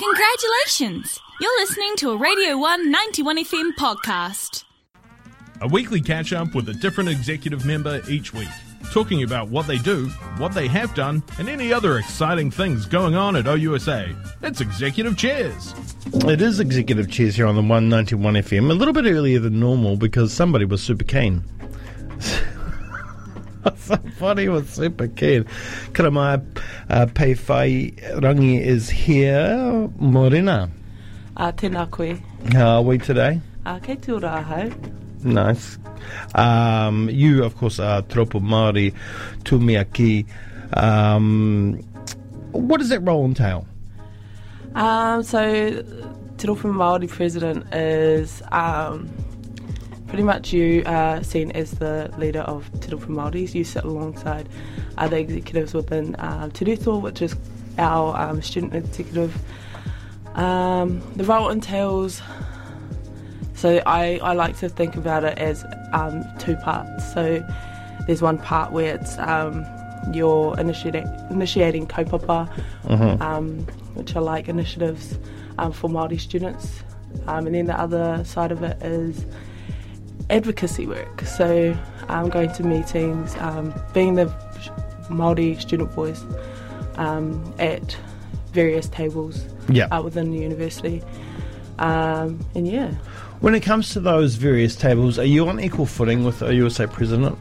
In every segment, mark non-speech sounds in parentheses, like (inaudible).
Congratulations! You're listening to a Radio 1 91 FM podcast. A weekly catch up with a different executive member each week, talking about what they do, what they have done, and any other exciting things going on at OUSA. It's Executive Chairs. It is Executive Chairs here on the 191 FM, a little bit earlier than normal because somebody was super keen. (laughs) Somebody was super keen. Karamai uh, Peifai Rangi is here. Morena. Uh, tēnā koe. How are we today? Uh, kei tū rāhau. Nice. Um, you, of course, are Tropo Māori Tumiaki. Um, what does that role entail? Um, so, Te Rōpū Māori president is um, pretty much you are seen as the leader of Te Rōpū Māori. You sit alongside other executives within uh, Te Rito, which is our um, student executive. Um, the role entails so I, I like to think about it as um, two parts. So there's one part where it's um, you're initiating, initiating kaupapa, um, which are like initiatives um, for Māori students. Um, and then the other side of it is advocacy work. So I'm um, going to meetings, um, being the Māori student voice um, at various tables Yeah. uh, within the university. Um, and yeah. When it comes to those various tables, are you on equal footing with OUSA president?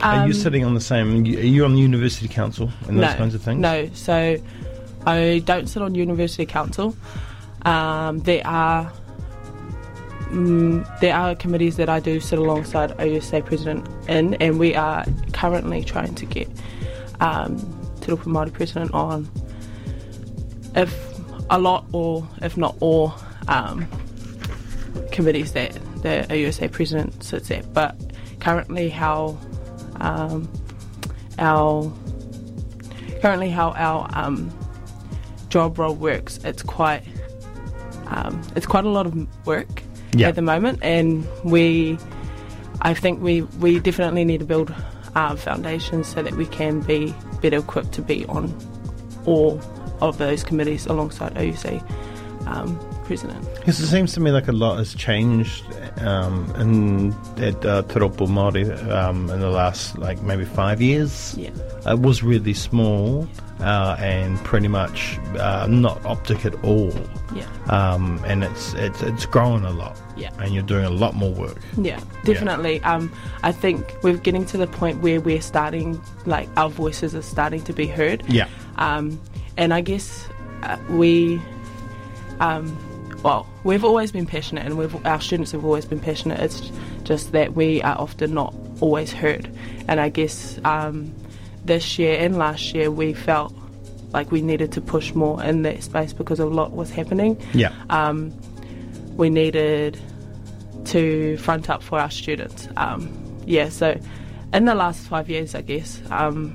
are you Um, sitting on the same? Are you on the university council and those no, kinds of things? No, so I don't sit on university council. Um, there are mm, there are committees that I do sit alongside OUSA president in, and we are currently trying to get um, Te Rōpū Māori president on, if a lot or if not all um, committees that the OUSA president sits at. But currently, how um, our currently how our um, job role works, it's quite um, it's quite a lot of work At the moment, and we I think we we definitely need to build our foundations so that we can be better equipped to be on all of those committees alongside OUC um, president. It seems to me like a lot has changed um, in at uh, Te Rōpū Māori um, in the last like maybe five years. Yeah. It was really small uh, and pretty much uh, not optic at all. Yeah. Um, and it's it's it's grown a lot. Yeah. And you're doing a lot more work. Yeah, definitely. Um, I think we're getting to the point where we're starting, like our voices are starting to be heard. Yeah. Um, and I guess uh, we, um, well, we've always been passionate, and we've our students have always been passionate. It's just that we are often not always heard. And I guess um, this year and last year we felt like we needed to push more in that space because a lot was happening Yeah. um, we needed to front up for our students. Um, yeah, so in the last five years, I guess, um,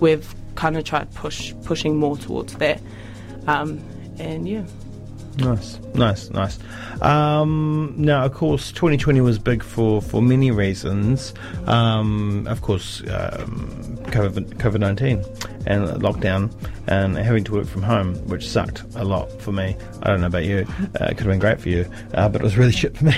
we've kind of tried push pushing more towards that. Um, and yeah, Nice, nice, nice. Um, now, of course, 2020 was big for, for many reasons. Um, of course, um, COVID 19 and lockdown and having to work from home, which sucked a lot for me. I don't know about you. Uh, it could have been great for you, uh, but it was really (laughs) shit for me.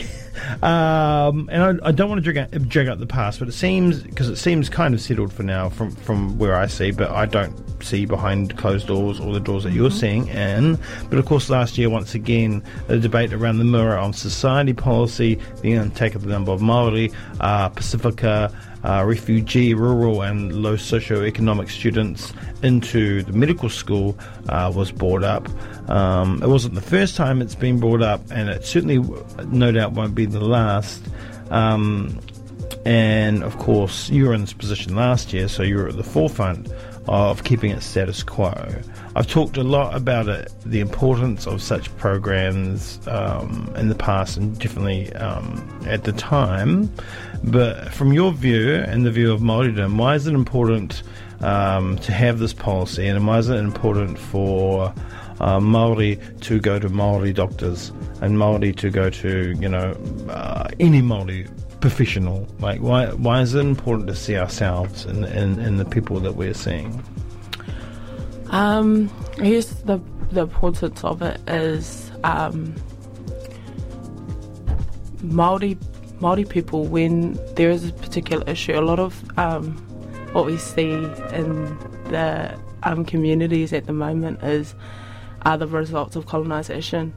Um, and I, I don't want to drag out, drag out the past, but it seems because it seems kind of settled for now from from where I see, but I don't see behind closed doors or the doors that you're seeing in. But of course, last year once again, the debate around the mirror on society policy, the intake of the number of Maori, uh, Pacifica. Uh, refugee, rural, and low socioeconomic students into the medical school uh, was brought up. Um, it wasn't the first time it's been brought up, and it certainly, no doubt, won't be the last. Um, and of course, you were in this position last year, so you were at the forefront of keeping it status quo. I've talked a lot about it, the importance of such programs um, in the past, and definitely um, at the time. But from your view and the view of Māoridom, why is it important um, to have this policy, and why is it important for uh, Maori to go to Maori doctors and Maori to go to you know uh, any Maori professional? Like why why is it important to see ourselves and in, in the people that we're seeing? um, I guess the the importance of it is um, Maori Maori people when there is a particular issue. A lot of um, what we see in the um, communities at the moment is are the results of colonisation,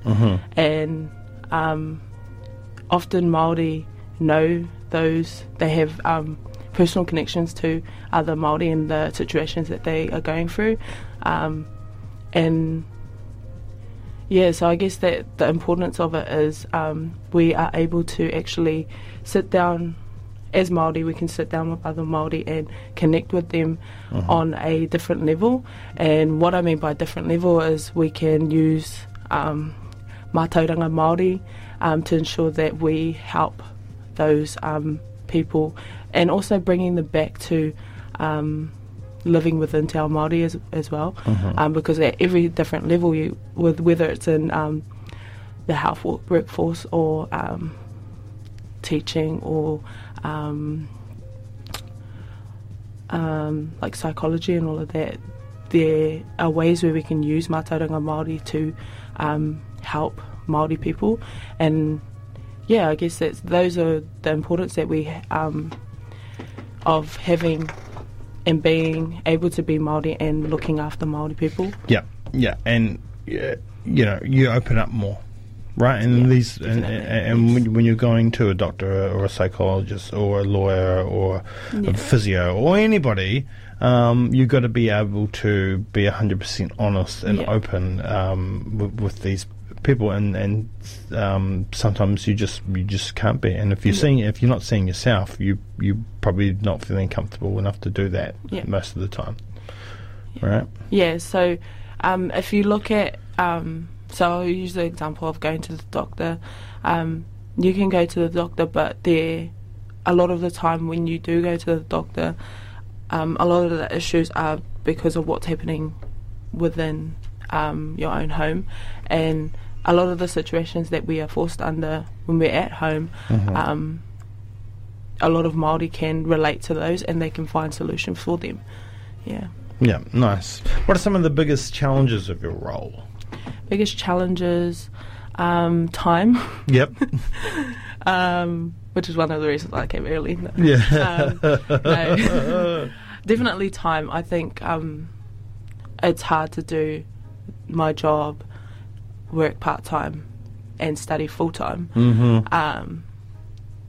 and um, often Maori know those they have um, personal connections to other Maori and the situations that they are going through, um, and yeah, so I guess that the importance of it is um, we are able to actually sit down as Māori, we can sit down with other Māori and connect with them on a different level. And what I mean by different level is we can use um, mātauranga Māori um, to ensure that we help those um, people and also bringing them back to um, living within Te Ao Māori as, as well. Um, because at every different level, you with whether it's in um, the health workforce or um, teaching or um, um, like psychology and all of that, there are ways where we can use mātauranga Māori to um, help Māori people. And yeah, I guess that's, those are the importance that we um, of having and being able to be Māori and looking after Māori people. Yeah, yeah, and you know, you open up more, right? And Yeah, these, and, definitely, and when, when you're going to a doctor or a psychologist or a lawyer or Yeah. a physio or anybody, um, you've got to be able to be hundred percent honest and Yeah. open um, with, with these people, and and um, sometimes you just you just can't be. And if you're Yeah. seeing if you're not seeing yourself, you you probably not feeling comfortable enough to do that Yeah. most of the time, right? Yeah, so um, if you look at, um, so I'll use the example of going to the doctor. Um, you can go to the doctor, but there, a lot of the time when you do go to the doctor, um, a lot of the issues are because of what's happening within um, your own home, and a lot of the situations that we are forced under when we're at home. Um, a lot of Maori can relate to those, and they can find solutions for them. Yeah. Yeah, nice. What are some of the biggest challenges of your role? biggest challenges um, time Yep. (laughs) um, which is one of the reasons I came early No. Yeah. Um, no. (laughs) definitely time I think um, it's hard to do my job work part-time and study full-time mm-hmm. um,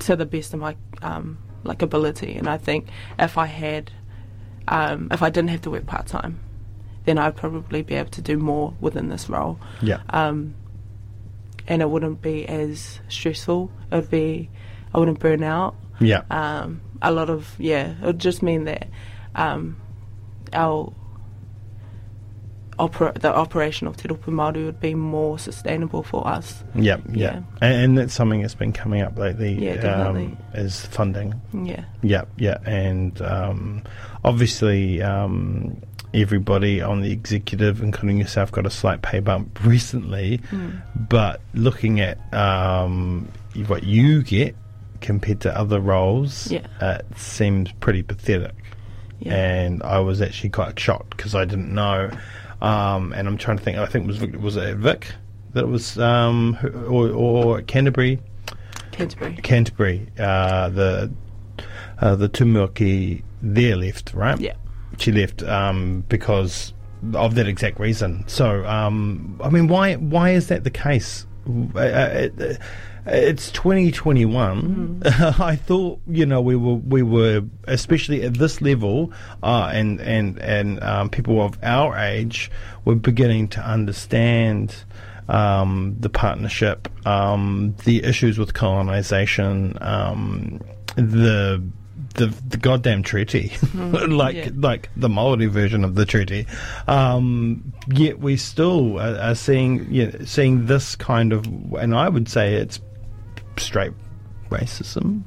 to the best of my um, like ability. And I think if I had, um, if I didn't have to work part time, then I'd probably be able to do more within this role. Yeah. Um, and it wouldn't be as stressful. It would be, I wouldn't burn out. Yeah. Um, a lot of yeah, it would just mean that um, our opera, the operation of Te Māori would be more sustainable for us. yeah. Yeah. yeah. And, and that's something that's been coming up lately. Yeah, definitely. Um, is funding. Yeah. Yeah. Yeah. And um, obviously, um, everybody on the executive, including yourself, got a slight pay bump (laughs) recently. But looking at um, what you get compared to other roles, Yeah. uh, it seems pretty pathetic. Yeah. and I was actually quite shocked because I didn't know. Um, and I'm trying to think. I think it was Vic, was it Vic that was um, or, or Canterbury, Canterbury. Canterbury, uh, the uh, the Tumuaki there left, right? Yeah. she left um, because of that exact reason. So, um, I mean, why why is that the case? Uh, it's 2021. (laughs) I thought, you know, we were we were especially at this level, uh, and and and um, people of our age were beginning to understand um, the partnership, um, the issues with colonization, um, the the the goddamn treaty, (laughs) like yeah. like the Maori version of the treaty. Um, yet we still are, are seeing you know, seeing this kind of, and I would say it's straight racism.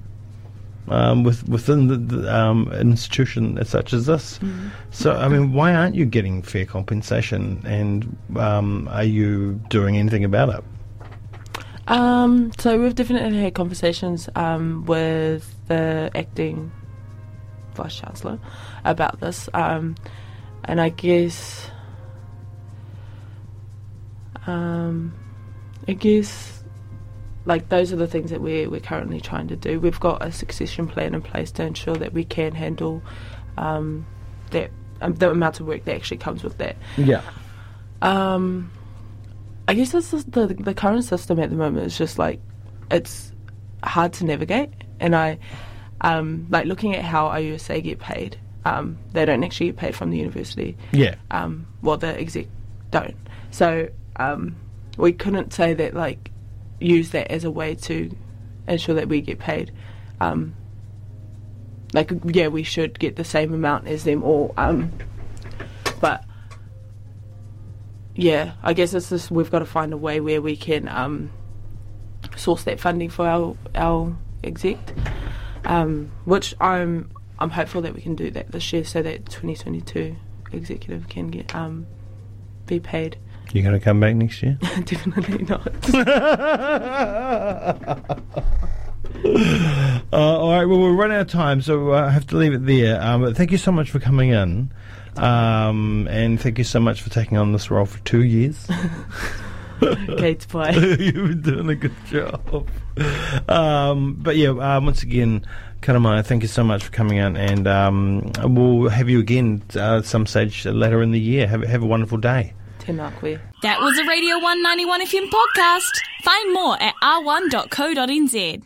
Um, with, within the, the um, institution such as this, so I mean, why aren't you getting fair compensation, and um, are you doing anything about it? Um, so we've definitely had conversations um, with the acting vice chancellor about this, um, and I guess Um, I guess like those are the things that we're we're currently trying to do. We've got a succession plan in place to ensure that we can handle um, that um, the amount of work that actually comes with that. Yeah. Um, I guess that's the the current system at the moment is just like it's hard to navigate, and I um, like looking at how OUSA get paid. Um, they don't actually get paid from the university. Yeah. Um, well, the exec don't. So um, we couldn't say that like use that as a way to ensure that we get paid. Um, like yeah, we should get the same amount as them all. Yeah, I guess it's just we've got to find a way where we can um, source that funding for our our exec, um, which I'm I'm hopeful that we can do that this year, so that 2022 executive can get um, be paid. You going to come back next year? (laughs) Definitely not. (laughs) Uh, all right, well, we're running out of time, so uh, I have to leave it there. Um, thank you so much for coming in. Um, and thank you so much for taking on this role for two years. (laughs) (laughs) Kate's play. (laughs) You've been doing a good job. Um, but yeah, um, once again, Karamaya, thank you so much for coming out, and um, we'll have you again uh, some stage later in the year. Have, have a wonderful day. Tēnā koe. That was a Radio 191 FM podcast. Find more at r1.co.nz.